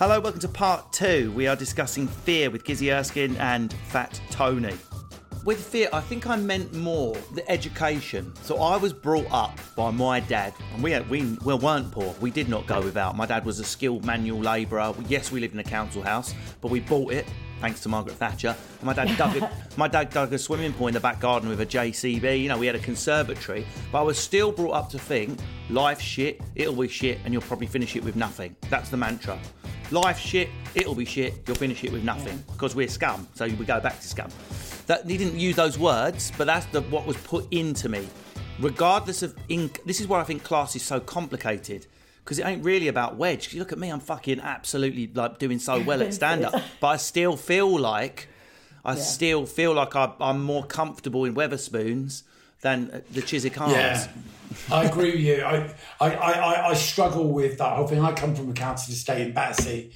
Hello, welcome to part two. We are discussing fear with Gizzi Erskine and Fat Tony. With fear, I think I meant more the education. So I was brought up by my dad, and we we well weren't poor. We did not go without. My dad was a skilled manual labourer. Yes, we lived in a council house, but we bought it thanks to Margaret Thatcher. And my dad dug a, my dad dug a swimming pool in the back garden with a JCB. You know, we had a conservatory, but I was still brought up to think life shit, it'll be shit, and you'll probably finish it with nothing. That's the mantra. Life shit, it'll be shit, you'll finish it with nothing because we're scum. So we go back to scum. That he didn't use those words, but that's the, what was put into me. Regardless of ink, this is why I think class is so complicated because it ain't really about wedge. 'Cause you look at me, I'm fucking absolutely like doing so well at stand up, but I still feel like I still feel like I, I'm more comfortable in Wetherspoons than the Chiswick Arms. Yeah, I agree with you. I, I, I, I struggle with that whole thing. I come from a council estate in Battersea,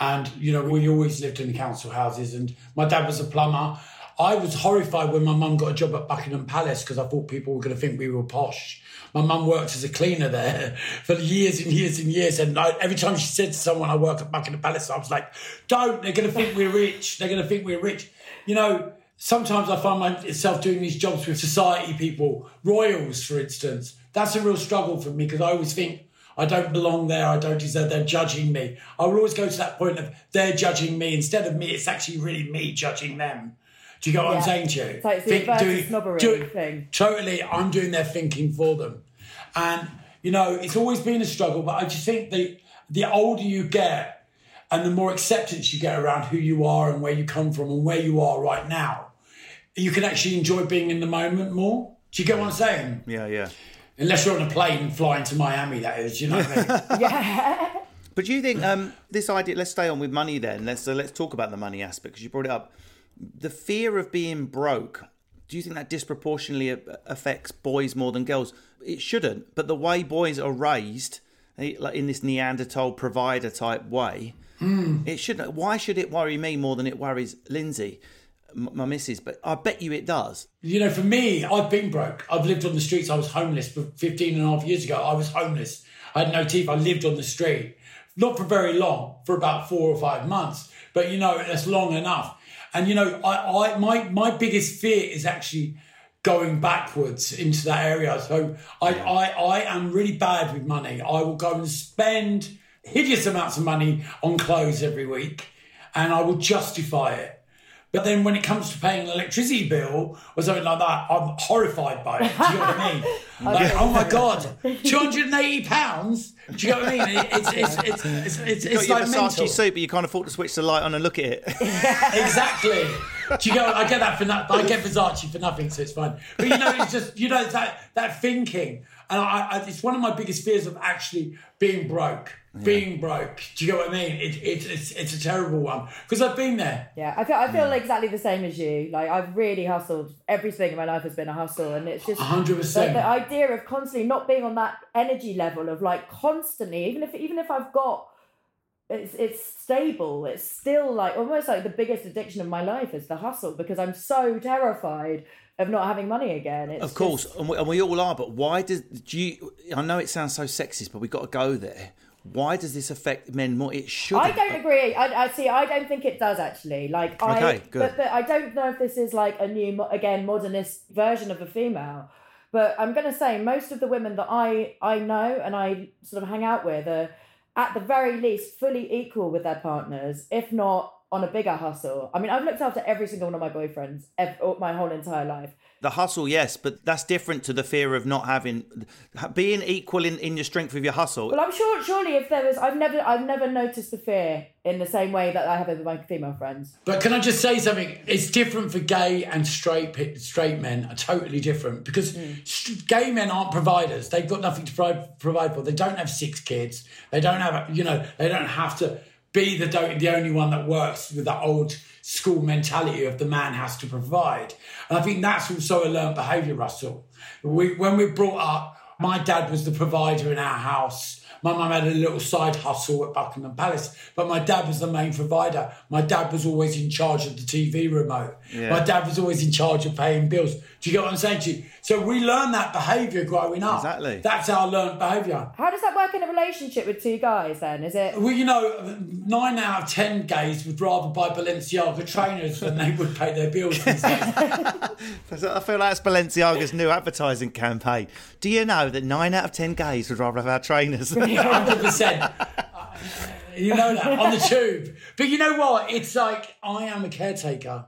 and you know we always lived in the council houses. And my dad was a plumber. I was horrified when my mum got a job at Buckingham Palace because I thought people were going to think we were posh. My mum worked as a cleaner there for years and years and years, and I, every time she said to someone, "I work at Buckingham Palace," I was like, "Don't! They're going to think we're rich. They're going to think we're rich." You know, sometimes I find myself doing these jobs with society people, royals, for instance. That's a real struggle for me because I always think I don't belong there. I don't deserve. They're judging me. I will always go to that point of they're judging me instead of me. It's actually really me judging them. Do you get what I'm saying to you? It's like Think- snobbery do- thing. Totally, I'm doing their thinking for them, and you know it's always been a struggle. But I just think the the older you get, and the more acceptance you get around who you are and where you come from and where you are right now, you can actually enjoy being in the moment more. Do you get what I'm saying? yeah, yeah. Unless you're on a plane flying to Miami, that is. You know what I mean? But do you think um, this idea? Let's stay on with money then. Let's uh, let's talk about the money aspect because you brought it up. The fear of being broke. Do you think that disproportionately affects boys more than girls? It shouldn't, but the way boys are raised, eh, like in this Neanderthal provider type way, it shouldn't. Why should it worry me more than it worries Lindsay, m- my missus? But I bet you it does. You know, for me, I've been broke. I've lived on the streets. I was homeless for 15 and a half years ago. I was homeless. I had no teeth. I lived on the street. Not for very long, for about four or five months. But, you know, that's long enough. And, you know, I, I my, my biggest fear is actually going backwards into that area. So I, I, I am really bad with money. I will go and spend hideous amounts of money on clothes every week and I will justify it. But then when it comes to paying an electricity bill or something like that, I'm horrified by it. Do you know what I mean? Like, oh my God, £280? Do you know what I mean? It- It's, it's, it's, it's, it's, Got it's your like Versace mental. suit, but you can't afford to switch the light on and look at it. Exactly. Do you go? I get that for nothing. I get Versace for nothing, so it's fine. But you know, it's just you know that that thinking, and I, I, it's one of my biggest fears of actually being broke. Being broke. Do you get what I mean? It, it, it's it's a terrible one because I've been there. Yeah, I feel I feel exactly the same as you. Like I've really hustled. Everything in my life has been a hustle, and it's just 100%. The, the idea of constantly not being on that energy level of like constantly, even if even if I've got it's it's stable. It's still like almost like the biggest addiction of my life is the hustle because I'm so terrified of not having money again. It's Of course, just- and, we, and we all are. But why does do you? I know it sounds so sexist, but we got to go there. why does this affect men more? It should. I don't agree. I, I see. I don't think it does actually. Like I, Okay, good. But, but I don't know if this is like a new, again, modernist version of a female. But I'm gonna say most of the women that I I know and I sort of hang out with are, at the very least, fully equal with their partners, if not on a bigger hustle. I mean, I've looked after every single one of my boyfriends ev- my whole entire life. The hustle, yes, but that's different to the fear of not having being equal in, in your strength with your hustle. Well, I'm sure. Surely, if there was, I've never, I've never noticed the fear in the same way that I have with my female friends. But can I just say something? It's different for gay and straight straight men. Are totally different because hmm. st- gay men aren't providers. They've got nothing to provide, provide for. They don't have six kids. They don't have, you know, they don't have to be the the only one that works with that old school mentality of the man has to provide. And I think that's also a learned behaviour, Russell. We, when we brought up, my dad was the provider in our house. My mum had a little side hustle at Buckingham Palace, but my dad was the main provider. My dad was always in charge of the TV remote. My dad was always in charge of paying bills. Do you get what I'm saying to you? So we learn that behaviour growing up. Exactly. That's our learned behaviour. How does that work in a relationship with two guys? Then is it? Well, you know, nine out of ten gays would rather buy Balenciaga trainers than they would pay their bills. I feel like it's Balenciaga's new advertising campaign. Do you know that nine out of ten gays would rather have our trainers? Hundred percent. You know that on the tube. But you know what? It's like I am a caretaker.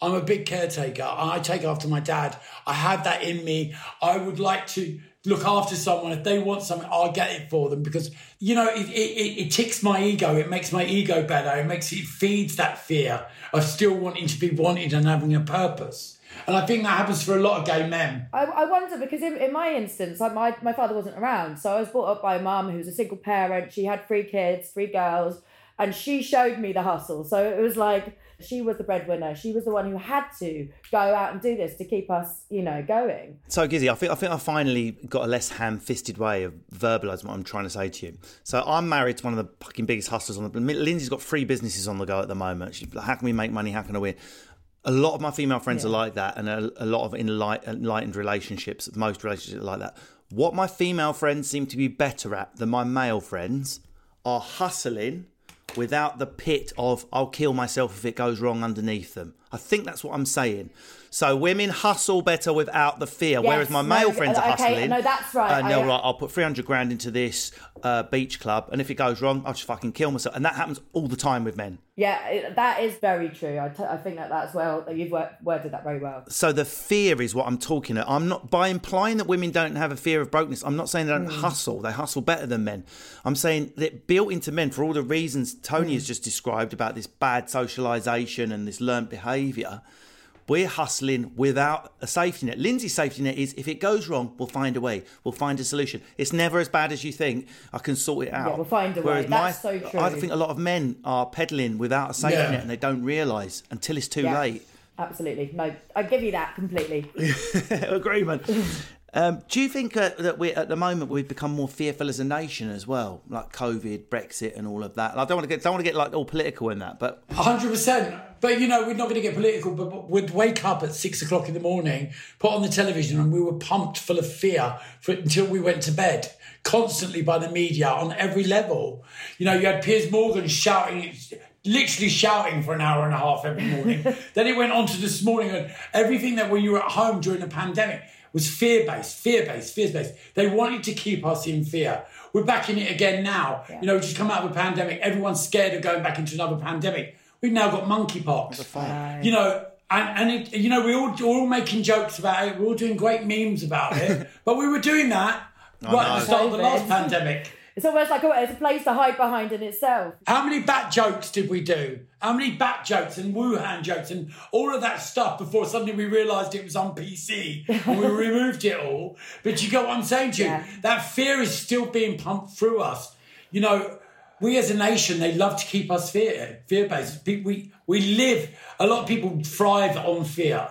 I'm a big caretaker. I take after my dad. I have that in me. I would like to look after someone. If they want something, I'll get it for them because you know it, it, it, ticks my ego. It makes my ego better. It makes it feeds that fear of still wanting to be wanted and having a purpose. And I think that happens for a lot of gay men. I, I wonder because in, in my instance, my, my father wasn't around. So I was brought up by a mum who was a single parent. She had three kids, three girls, and she showed me the hustle. So it was like she was the breadwinner. She was the one who had to go out and do this to keep us, you know, going. So, Gizzi, I think I think I finally got a less ham-fisted way of verbalising what I'm trying to say to you. So, I'm married to one of the fucking biggest hustlers on the. Lindsay's got three businesses on the go at the moment. She's like, how can we make money? How can I win? A lot of my female friends are like that, and a, a lot of enlight, enlightened relationships. Most relationships are like that. What my female friends seem to be better at than my male friends are hustling without the pit of I'll kill myself if it goes wrong underneath them. I think that's what I'm saying. So women hustle better without the fear, whereas my no, male friends are okay, hustling. no, that's right. Uh, and they're oh, right. I'll put 300 grand into this uh, beach club, and if it goes wrong, I'll just fucking kill myself. And that happens all the time with men. Yeah, that is very true. I, t- I think that that's well, you've wor- worded that very well. So the fear is what I'm talking about. I'm not by implying that women don't have a fear of brokenness. I'm not saying they don't hmm. hustle. They hustle better than men. I'm saying that built into men for all the reasons Tony has hmm. just described about this bad socialization and this learnt behaviour. We're hustling without a safety net. Lindsay's safety net is if it goes wrong, we'll find a way. We'll find a solution. It's never as bad as you think. I can sort it out. we'll find a way. That's my, so true. I think a lot of men are peddling without a safety Yeah. net and they don't realise until it's too Yeah. late. Absolutely. No, I give you that completely. agreement. Um, do you think uh, that we at the moment we've become more fearful as a nation as well, like COVID, Brexit, and all of that? And I don't want to get don't want to get like all political in that, but hundred percent. But you know, we're not going to get political. But, but we'd wake up at six o'clock in the morning, put on the television, and we were pumped full of fear for, until we went to bed, constantly by the media on every level. You know, you had Piers Morgan shouting. Literally shouting for an hour and a half every morning. then it went on to this morning, and everything that when you were at home during the pandemic was fear based, fear based, fear based. They wanted to keep us in fear. We're back in it again now. You know, we just come out of a pandemic. Everyone's scared of going back into another pandemic. We've now got monkeypox. You know, and, and it, you know, we all, we're all making jokes about it. We're all doing great memes about it. but we were doing that right at the start of the last pandemic. It's almost like a, it's a place to hide behind in itself. How many bat jokes did we do? How many bat jokes and Wuhan jokes and all of that stuff before suddenly we realised it was on PC and we removed it all? But you get what I'm saying to you? Yeah. That fear is still being pumped through us. You know, we as a nation, they love to keep us fear fear based. We we live. A lot of people thrive on fear.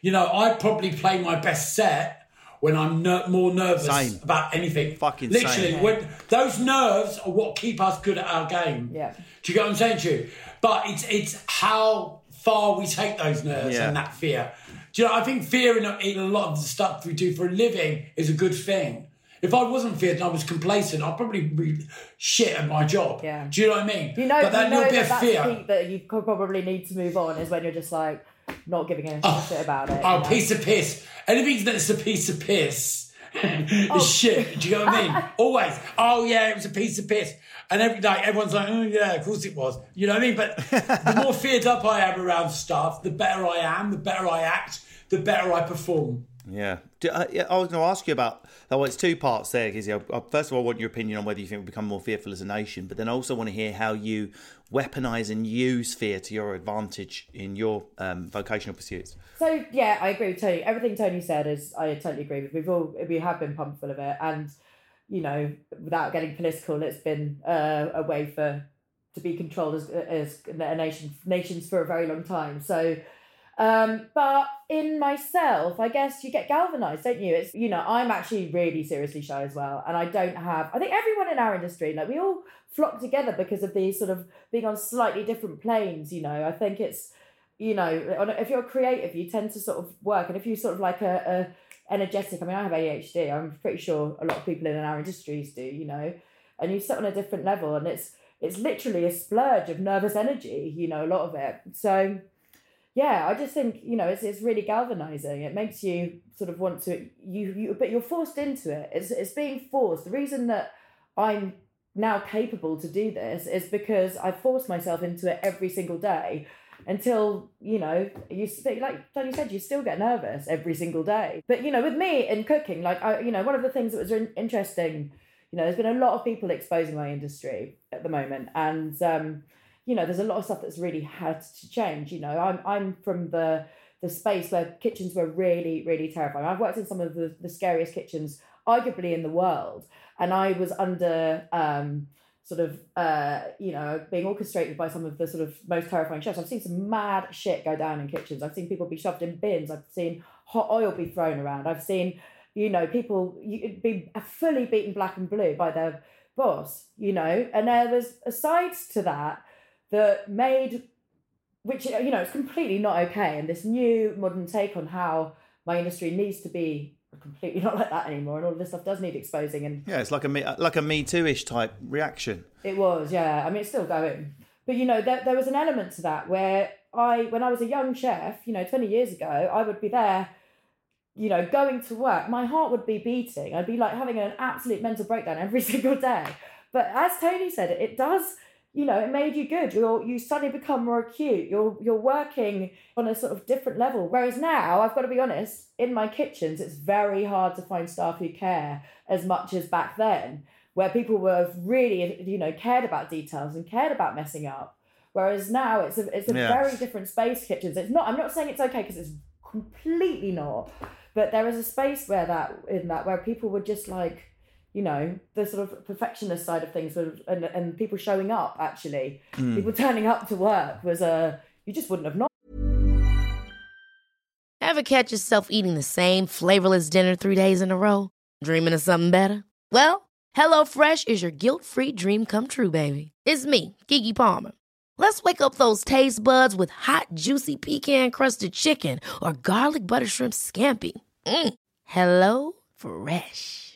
You know, I probably play my best set when I'm ner- more nervous Same. about anything. Fucking literally. same. When, those nerves are what keep us good at our game. Yeah. Do you get what I'm saying to you? But it's it's how far we take those nerves Yeah. and that fear. Do you know? I think fear in a, in a lot of the stuff we do for a living is a good thing. If If I wasn't feared and I was complacent, I'd probably be shit at my job. Yeah. Do you know what I mean? You know, but that you know little bit that of fear. the peak that you could probably need to move on is when you're just like not giving a shit oh, about it. Oh, you know? piece of piss. Anything that's a piece of piss is Oh. shit. Do you know what I mean? Always. Oh, yeah, it was a piece of piss. And every night everyone's like, oh, yeah, of course it was. You know what I mean? But the more feared up I am around stuff, the better I am, the better I act, the better I perform. Yeah. Do- uh, yeah, I was going to ask you about. Oh, it's two parts there, I- First of all, I want your opinion on whether you think we become more fearful as a nation, but then I also want to hear how you weaponize and use fear to your advantage in your um, vocational pursuits. So yeah, I agree with Tony. Everything Tony said is I totally agree with. We've all we have been pumped full of it, and you know, without getting political, it's been uh, a way for to be controlled as as a nation nations for a very long time. So, um, but in myself, I guess you get galvanized, don't you? It's you know, I'm actually really seriously shy as well, and I don't have. I think everyone in our industry, like we all flock together because of these sort of being on slightly different planes. You know, I think it's you know, if you're creative, you tend to sort of work, and if you sort of like a, a energetic. I mean, I have ADHD. I'm pretty sure a lot of people in our industries do. You know, and you sit on a different level, and it's it's literally a splurge of nervous energy. You know, a lot of it. So yeah, I just think you know it's it's really galvanizing. It makes you sort of want to you you but you're forced into it. It's it's being forced. The reason that I'm now capable to do this is because I force myself into it every single day until you know you like Tony said you still get nervous every single day but you know with me in cooking like I you know one of the things that was interesting you know there's been a lot of people exposing my industry at the moment and um you know there's a lot of stuff that's really had to change you know. I'm I'm from the the space where kitchens were really really terrifying. I've worked in some of the, the scariest kitchens arguably in the world and I was under um sort of uh you know being orchestrated by some of the sort of most terrifying chefs. I've seen some mad shit go down in kitchens. I've seen people be shoved in bins. I've seen hot oil be thrown around. I've seen you know people be fully beaten black and blue by their boss you know. And there was a side to that that made which you know it's completely not okay and this new modern take on how my industry needs to be completely not like that anymore and all of this stuff does need exposing and Yeah, it's like a me, like a Me Too ish type reaction. it was, yeah. I mean, it's still going. But, you know, there, there was an element to that where I, when I was a young chef, you know, 20 years ago, I would be there, you know, going to work. My heart would be beating. I'd be like having an absolute mental breakdown every single day. But as Tony said, it does, you know, it made you good. You're, you suddenly become more acute. You're, you're working on a sort of different level. Whereas now, I've got to be honest, in my kitchens, it's very hard to find staff who care as much as back then where people were really, you know, cared about details and cared about messing up. Whereas now it's a it's a Yeah. very different space. Kitchens. It's not. I'm not saying it's okay because it's completely not. But there is a space where that in that where people were just like, you know, the sort of perfectionist side of things, were, and and people showing up actually, people turning up to work was a you just wouldn't have known. Ever catch yourself eating the same flavorless dinner three days in a row? Dreaming of something better? Well, hello fresh is your guilt free dream come true, baby. It's me, Keke Palmer. Let's wake up those taste buds with hot, juicy pecan crusted chicken or garlic butter shrimp scampi. Mm. Hello Fresh.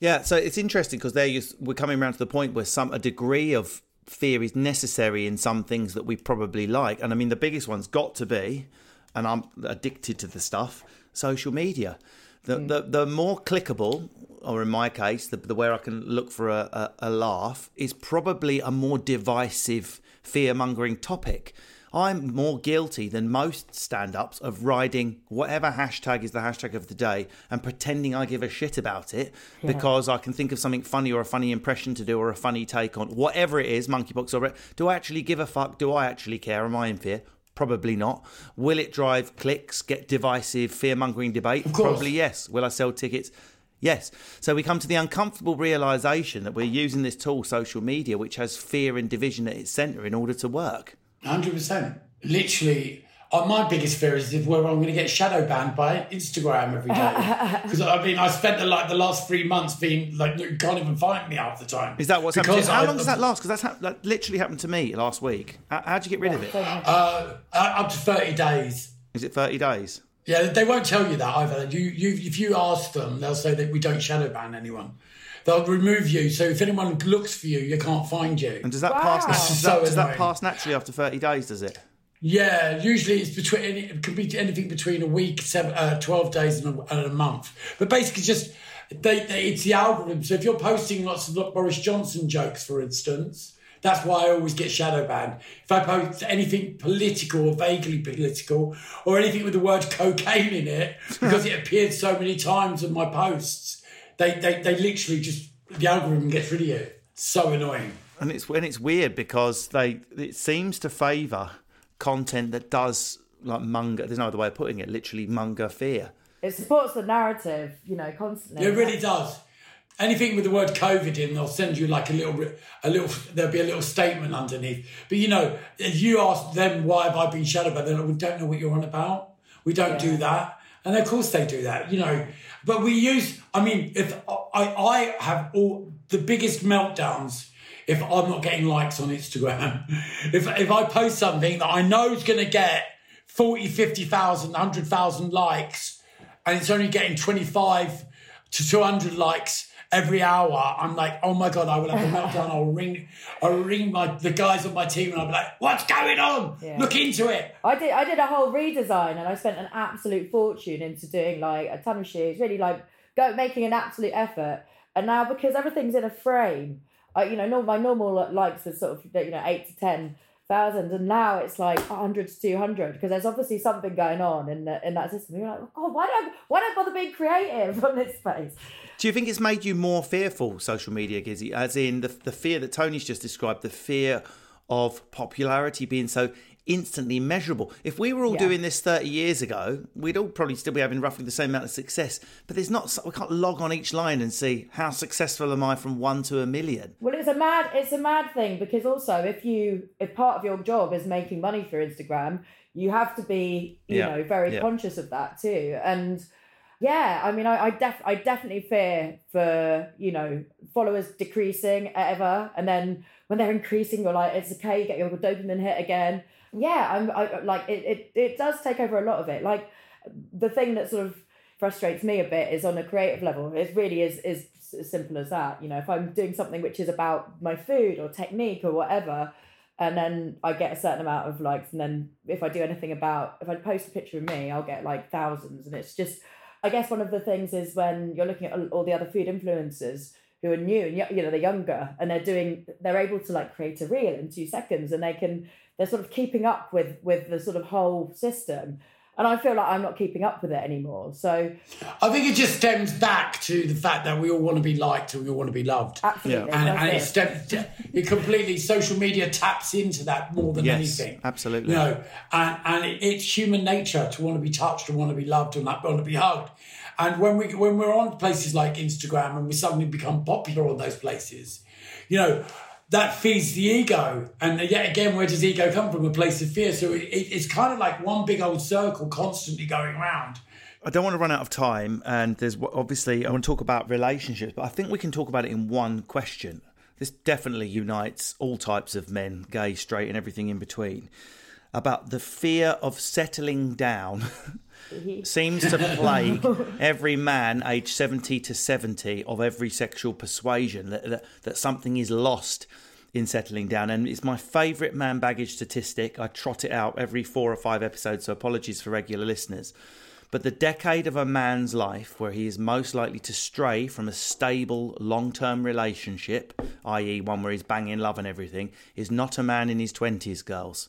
Yeah, so it's interesting because there you- we're coming around to the point where some a degree of fear is necessary in some things that we probably like, and I mean the biggest one's got to be, and I'm addicted to the stuff, social media. The mm. the, the more clickable, or in my case, the, the where I can look for a, a, a laugh is probably a more divisive, fear mongering topic. I'm more guilty than most stand ups of riding whatever hashtag is the hashtag of the day and pretending I give a shit about it because I can think of something funny or a funny impression to do or a funny take on whatever it is, monkeypox or it. do I actually give a fuck? Do I actually care? Am I in fear? Probably not. Will it drive clicks, get divisive, fear mongering debate? Probably yes. Will I sell tickets? Yes. So we come to the uncomfortable realization that we're using this tool, social media, which has fear and division at its center in order to work. Hundred percent. Literally, uh, my biggest fear is if whether I'm going to get shadow banned by Instagram every day. Because I mean, I spent the, like the last three months being like, you can't even find me half the time. Is that what's happening? How I- long does that last? Because that's hap- that literally happened to me last week. How, how'd you get rid of it? Uh, uh, up to thirty days. Is it 30 days? Yeah, they won't tell you that either. You, you, if you ask them, they'll say that we don't shadow ban anyone. They'll remove you. So if anyone looks for you, you can't find you. And does that Wow. pass? Does, is that, does that pass naturally after 30 days? Does it? Yeah, usually it's between it could be anything between a week, seven, uh, twelve days, and a, and a month. But basically, just they, they, it's the algorithm. So if you're posting lots of Boris Johnson jokes, for instance, that's why I always get shadow banned. If I post anything political or vaguely political, or anything with the word cocaine in it, because it appeared so many times in my posts, they they, they literally just the algorithm gets rid of you. So annoying. And it's when it's weird because they it seems to favour content that does like monger. There's no other way of putting it. Literally monger fear. It supports the narrative, you know, constantly. It really does. Anything with the word COVID in, they'll send you like a little, a little. There'll be a little statement underneath. But you know, if you ask them why have I been shadowed by, they're like, we don't know what you're on about. We don't do that, and of course they do that. You know, but we use. I mean, if I, I have all the biggest meltdowns. If I'm not getting likes on Instagram, if if I post something that I know is going to get 40, 50,000, 100,000 likes, and it's only getting 25 to 200 likes every hour, I'm like, oh my God, I will have a meltdown. I'll ring, I'll ring my, the guys on my team and I'll be like, what's going on? Yeah. Look into it. I did I did a whole redesign and I spent an absolute fortune into doing like a ton of shoes. really like go making an absolute effort. And now because everything's in a frame, I, you know, my normal likes are sort of you know eight to ten thousand, and now it's like hundred to two hundred because there's obviously something going on in the, in that system. You're like, oh, why don't why don't bother being creative on this space? Do you think it's made you more fearful, social media, Gizzi? As in the the fear that Tony's just described, the fear of popularity being so instantly measurable. If we were all Yeah. doing this 30 years ago, we'd all probably still be having roughly the same amount of success. But there's not we can't log on each line and see how successful am I from 1 to a million. Well, it's a mad it's a mad thing because also if you if part of your job is making money through Instagram, you have to be you Yeah, know very yeah. conscious of that too. And yeah, I mean, I I, def- I definitely fear for you know followers decreasing ever, and then when they're increasing, you're like it's okay, you get your dopamine hit again. Yeah, I'm I, like it, it it does take over a lot of it. Like the thing that sort of frustrates me a bit is on a creative level. It really is is as simple as that. You know, if I'm doing something which is about my food or technique or whatever, and then I get a certain amount of likes, and then if I do anything about if I post a picture of me, I'll get like thousands, and it's just. I guess one of the things is when you're looking at all- the other food influencers who are new and you know they're younger and they're doing they're able to like create a reel in two seconds and they can they're sort of keeping up with with the sort of whole system and I feel like I'm not keeping up with it anymore. So I think it just stems back to the fact that we all want to be liked and we all want to be loved. absolutely, and, that's and it, it. stems, it completely social media taps into that more than Yes, anything. absolutely. You know, and and it, it's human nature to want to be touched and want to be loved and like, want to be hugged. And when we when we're on places like Instagram and we suddenly become popular on those places, you know. That feeds the ego, and yet again, where does ego come from? A place of fear. So it, it, it's kind of like one big old circle, constantly going round. I don't want to run out of time, and there's obviously I want to talk about relationships, but I think we can talk about it in one question. This definitely unites all types of men, gay, straight, and everything in between. About the fear of settling down seems to plague every man aged 70 to 70 of every sexual persuasion that, that, that something is lost in settling down. And it's my favourite man baggage statistic. I trot it out every four or five episodes, so apologies for regular listeners. But the decade of a man's life where he is most likely to stray from a stable, long term relationship, i.e., one where he's banging love and everything, is not a man in his 20s, girls.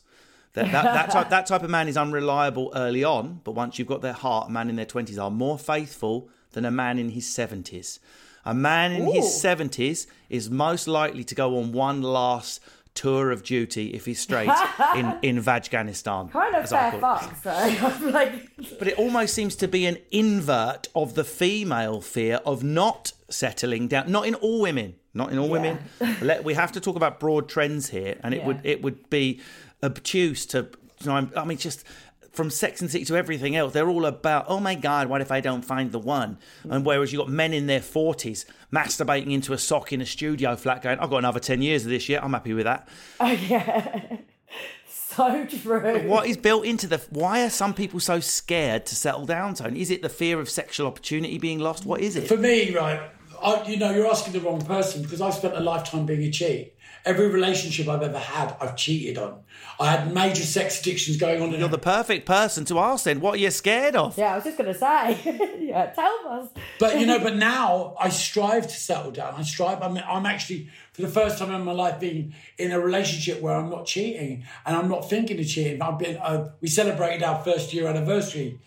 That, that, that, type, that type of man is unreliable early on, but once you've got their heart, a man in their 20s are more faithful than a man in his 70s. A man in his 70s is most likely to go on one last tour of duty if he's straight in, in Afghanistan. Kind of fair fuck, so like, But it almost seems to be an invert of the female fear of not settling down. Not in all women. Not in all women. Let, we have to talk about broad trends here, and it Yeah. would it would be obtuse to. You know, I'm- mean, just from Sex and City to everything else, they're all about. Oh my God, what if I don't find the one? And whereas you have got men in their forties masturbating into a sock in a studio flat, going, "I've got another ten years of this yet. I'm happy with that." oh yeah, so true. What is built into the? Why are some people so scared to settle down, Tony? Is it the fear of sexual opportunity being lost? What is it? For me, right, I, you know, you're asking the wrong person because I've spent a lifetime being a cheat. Every relationship I've ever had, I've cheated on. I had major sex addictions going on. You're the perfect person to ask. Then, what are you scared of? Yeah, I was just gonna say. yeah, tell us. But you know, but now I strive to settle down. I strive. I'm, I'm actually for the first time in my life being in a relationship where I'm not cheating and I'm not thinking of cheating. I've been. Uh, we celebrated our first year anniversary,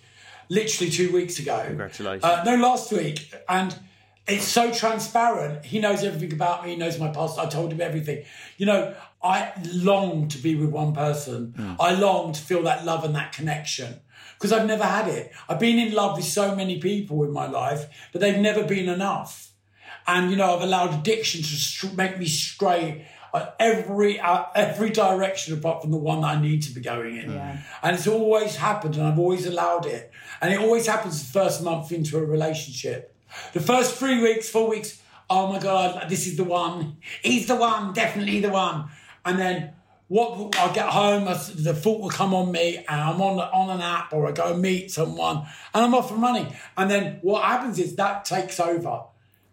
literally two weeks ago. Congratulations. Uh, no, last week, and it's so transparent. He knows everything about me. He knows my past. I told him everything. You know, I long to be with one person. I long to feel that love and that connection because I've never had it. I've been in love with so many people in my life, but they've never been enough. And you know, I've allowed addiction to make me stray uh, every uh, every direction apart from the one that I need to be going in. And it's always happened, and I've always allowed it. And it always happens the first month into a relationship. The first three weeks, four weeks, oh my god, this is the one. He's the one, definitely the one. And then what I get home, the fault will come on me, and I'm on on an app, or I go meet someone, and I'm off and running. And then what happens is that takes over.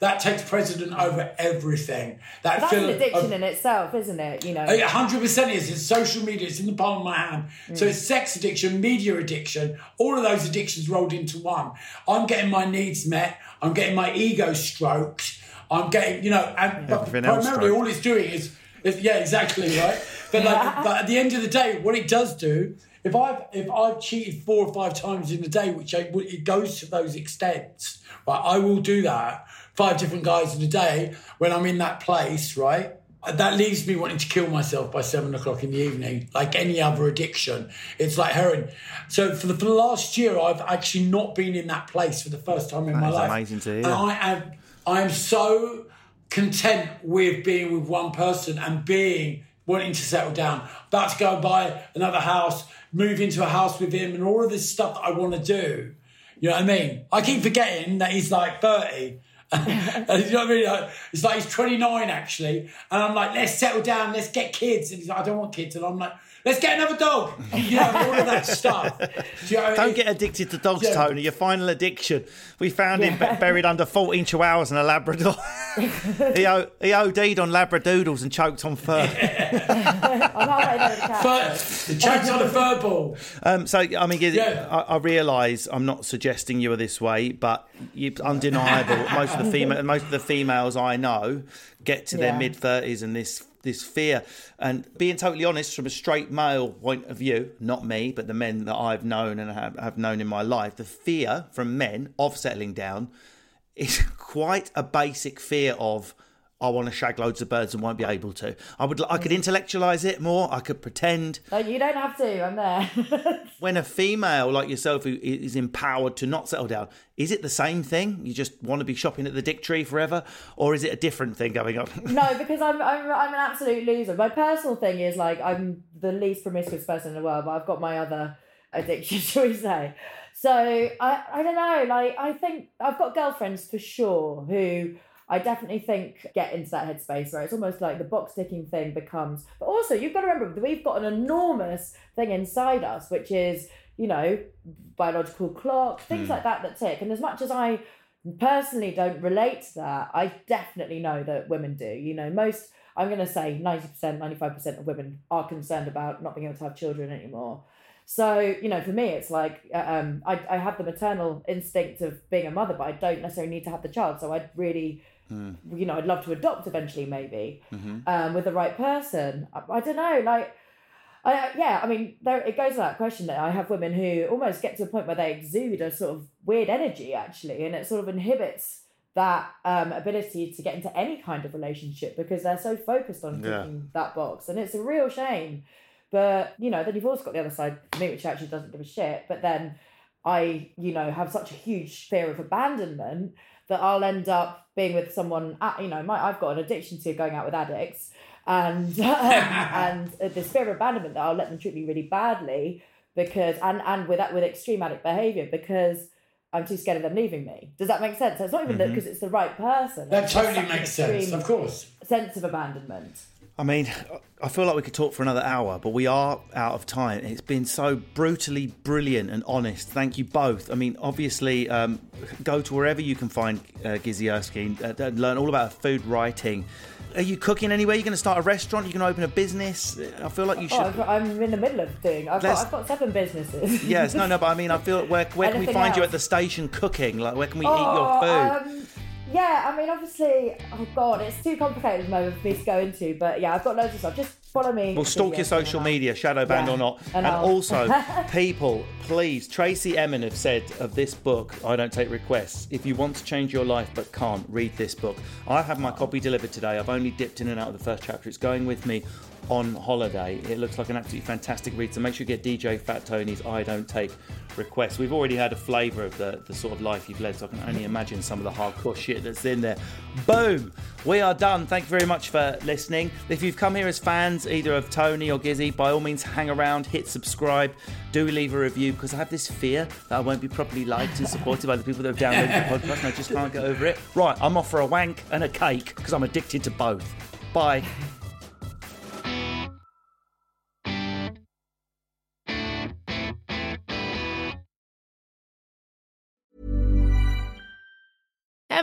That takes precedent over everything. That That's an addiction of- in itself, isn't it? You know. a hundred percent is. It's social media. It's in the palm of my hand. Mm. So it's sex addiction, media addiction, all of those addictions rolled into one. I'm getting my needs met. I'm getting my ego stroked. I'm getting, you know, and but Everything primarily stroked. all it's doing is, is yeah, exactly right. But like, but at the end of the day, what it does do, if I've if I've cheated four or five times in a day, which I, it goes to those extents, right? I will do that five different guys in a day when I'm in that place, right? That leaves me wanting to kill myself by seven o'clock in the evening, like any other addiction. It's like heroin. So for the, for the last year, I've actually not been in that place for the first time in my is life. amazing to hear. And I am, I am so content with being with one person and being wanting to settle down. About to go buy another house, move into a house with him, and all of this stuff that I want to do. You know what I mean? I keep forgetting that he's like 30. You know what I mean? It's like he's 29 actually. And I'm like, let's settle down, let's get kids. And he's like, I don't want kids. And I'm like, let's get another dog. You know, all of that stuff. Do you know what I Don't mean? get addicted to dogs, Yeah. Tony. Your final addiction. We found him bu- buried under 14 chihuahuas and a Labrador. he, o- he OD'd on Labradoodles and choked on fur. I'm not ready to catch. Fur, the chokes on a fur ball. Um, so, I mean, Yeah. I, I realise I'm not suggesting you are this way, but it's undeniable. most of the female, most of the females I know get to their mid thirties and this this fear. And being totally honest, from a straight male point of view, not me, but the men that I've known and have, known in my life, the fear from men of settling down is quite a basic fear of. I want to shag loads of birds and won't be able to. I would. I could intellectualize it more. I could pretend No, you don't have to. I'm there. when a female like yourself who is empowered to not settle down, is it the same thing? You just want to be shopping at the Dick Tree forever, or is it a different thing going on? no, because I'm, I'm I'm an absolute loser. My personal thing is like I'm the least promiscuous person in the world, but I've got my other addiction, shall we say? So I I don't know. Like I think I've got girlfriends for sure who. I definitely think get into that headspace where it's almost like the box ticking thing becomes. But also, you've got to remember that we've got an enormous thing inside us, which is you know, biological clock, things like that that tick. And as much as I personally don't relate to that, I definitely know that women do. You know, most, I'm going to say 90%, 95% of women are concerned about not being able to have children anymore. So, you know, for me, it's like uh, um, I, I have the maternal instinct of being a mother, but I don't necessarily need to have the child. So I'd really, you know, I'd love to adopt eventually, maybe um, with the right person. I, I don't know, like, I, yeah, I mean, there, it goes to that question that I have women who almost get to a point where they exude a sort of weird energy, actually, and it sort of inhibits that um, ability to get into any kind of relationship because they're so focused on Yeah. ticking that box, and it's a real shame. But you know, then you've also got the other side for me, which actually doesn't give a shit. But then I, you know, have such a huge fear of abandonment that I'll end up being with someone. You know, my, I've got an addiction to going out with addicts, and um, and uh, this fear of abandonment that I'll let them treat me really badly because and and with that with extreme addict behavior because I'm too scared of them leaving me. Does that make sense? So it's not even that because it's the right person. That It's totally makes sense, of course. Sense of abandonment. I mean, I feel like we could talk for another hour, but we are out of time. It's been so brutally brilliant and honest. Thank you both. I mean, obviously, um, go to wherever you can find uh, Gizzi Erskine uh, and learn all about food writing. Are you cooking anywhere? You're going to start a restaurant? You're going to open a business? I feel like you should. Oh, I've got, I'm in the middle of doing. I've got, I've got seven businesses. Yes, no, no, but I mean, I feel where where can we find you at the station cooking? Like, where can we eat Oh, your food? Um, yeah, I mean, obviously, oh god, it's too complicated at the moment for me to go into. But yeah, I've got loads of stuff. Just follow me. We'll stalk your social media, shadow banned Yeah, or not. and And, also, people, please, Tracey Emin have said of this book, I don't take requests. If you want to change your life but can't, read this book. I have my copy delivered today. I've only dipped in and out of the first chapter. It's going with me on holiday. It looks like an absolutely fantastic read. So make sure you get DJ Fat Tony's I Don't Take Requests. We've already had a flavour of the, the sort of life you've led, so I can only imagine some of the hardcore shit that's in there. Boom! We are done. Thank you very much for listening. If you've come here as fans, either of Tony or Gizzi, by all means hang around, hit subscribe, do leave a review because I have this fear that I won't be properly liked and supported by the people that have downloaded the podcast and I just can't get over it. Right, I'm off for a wank and a cake because I'm addicted to both. Bye.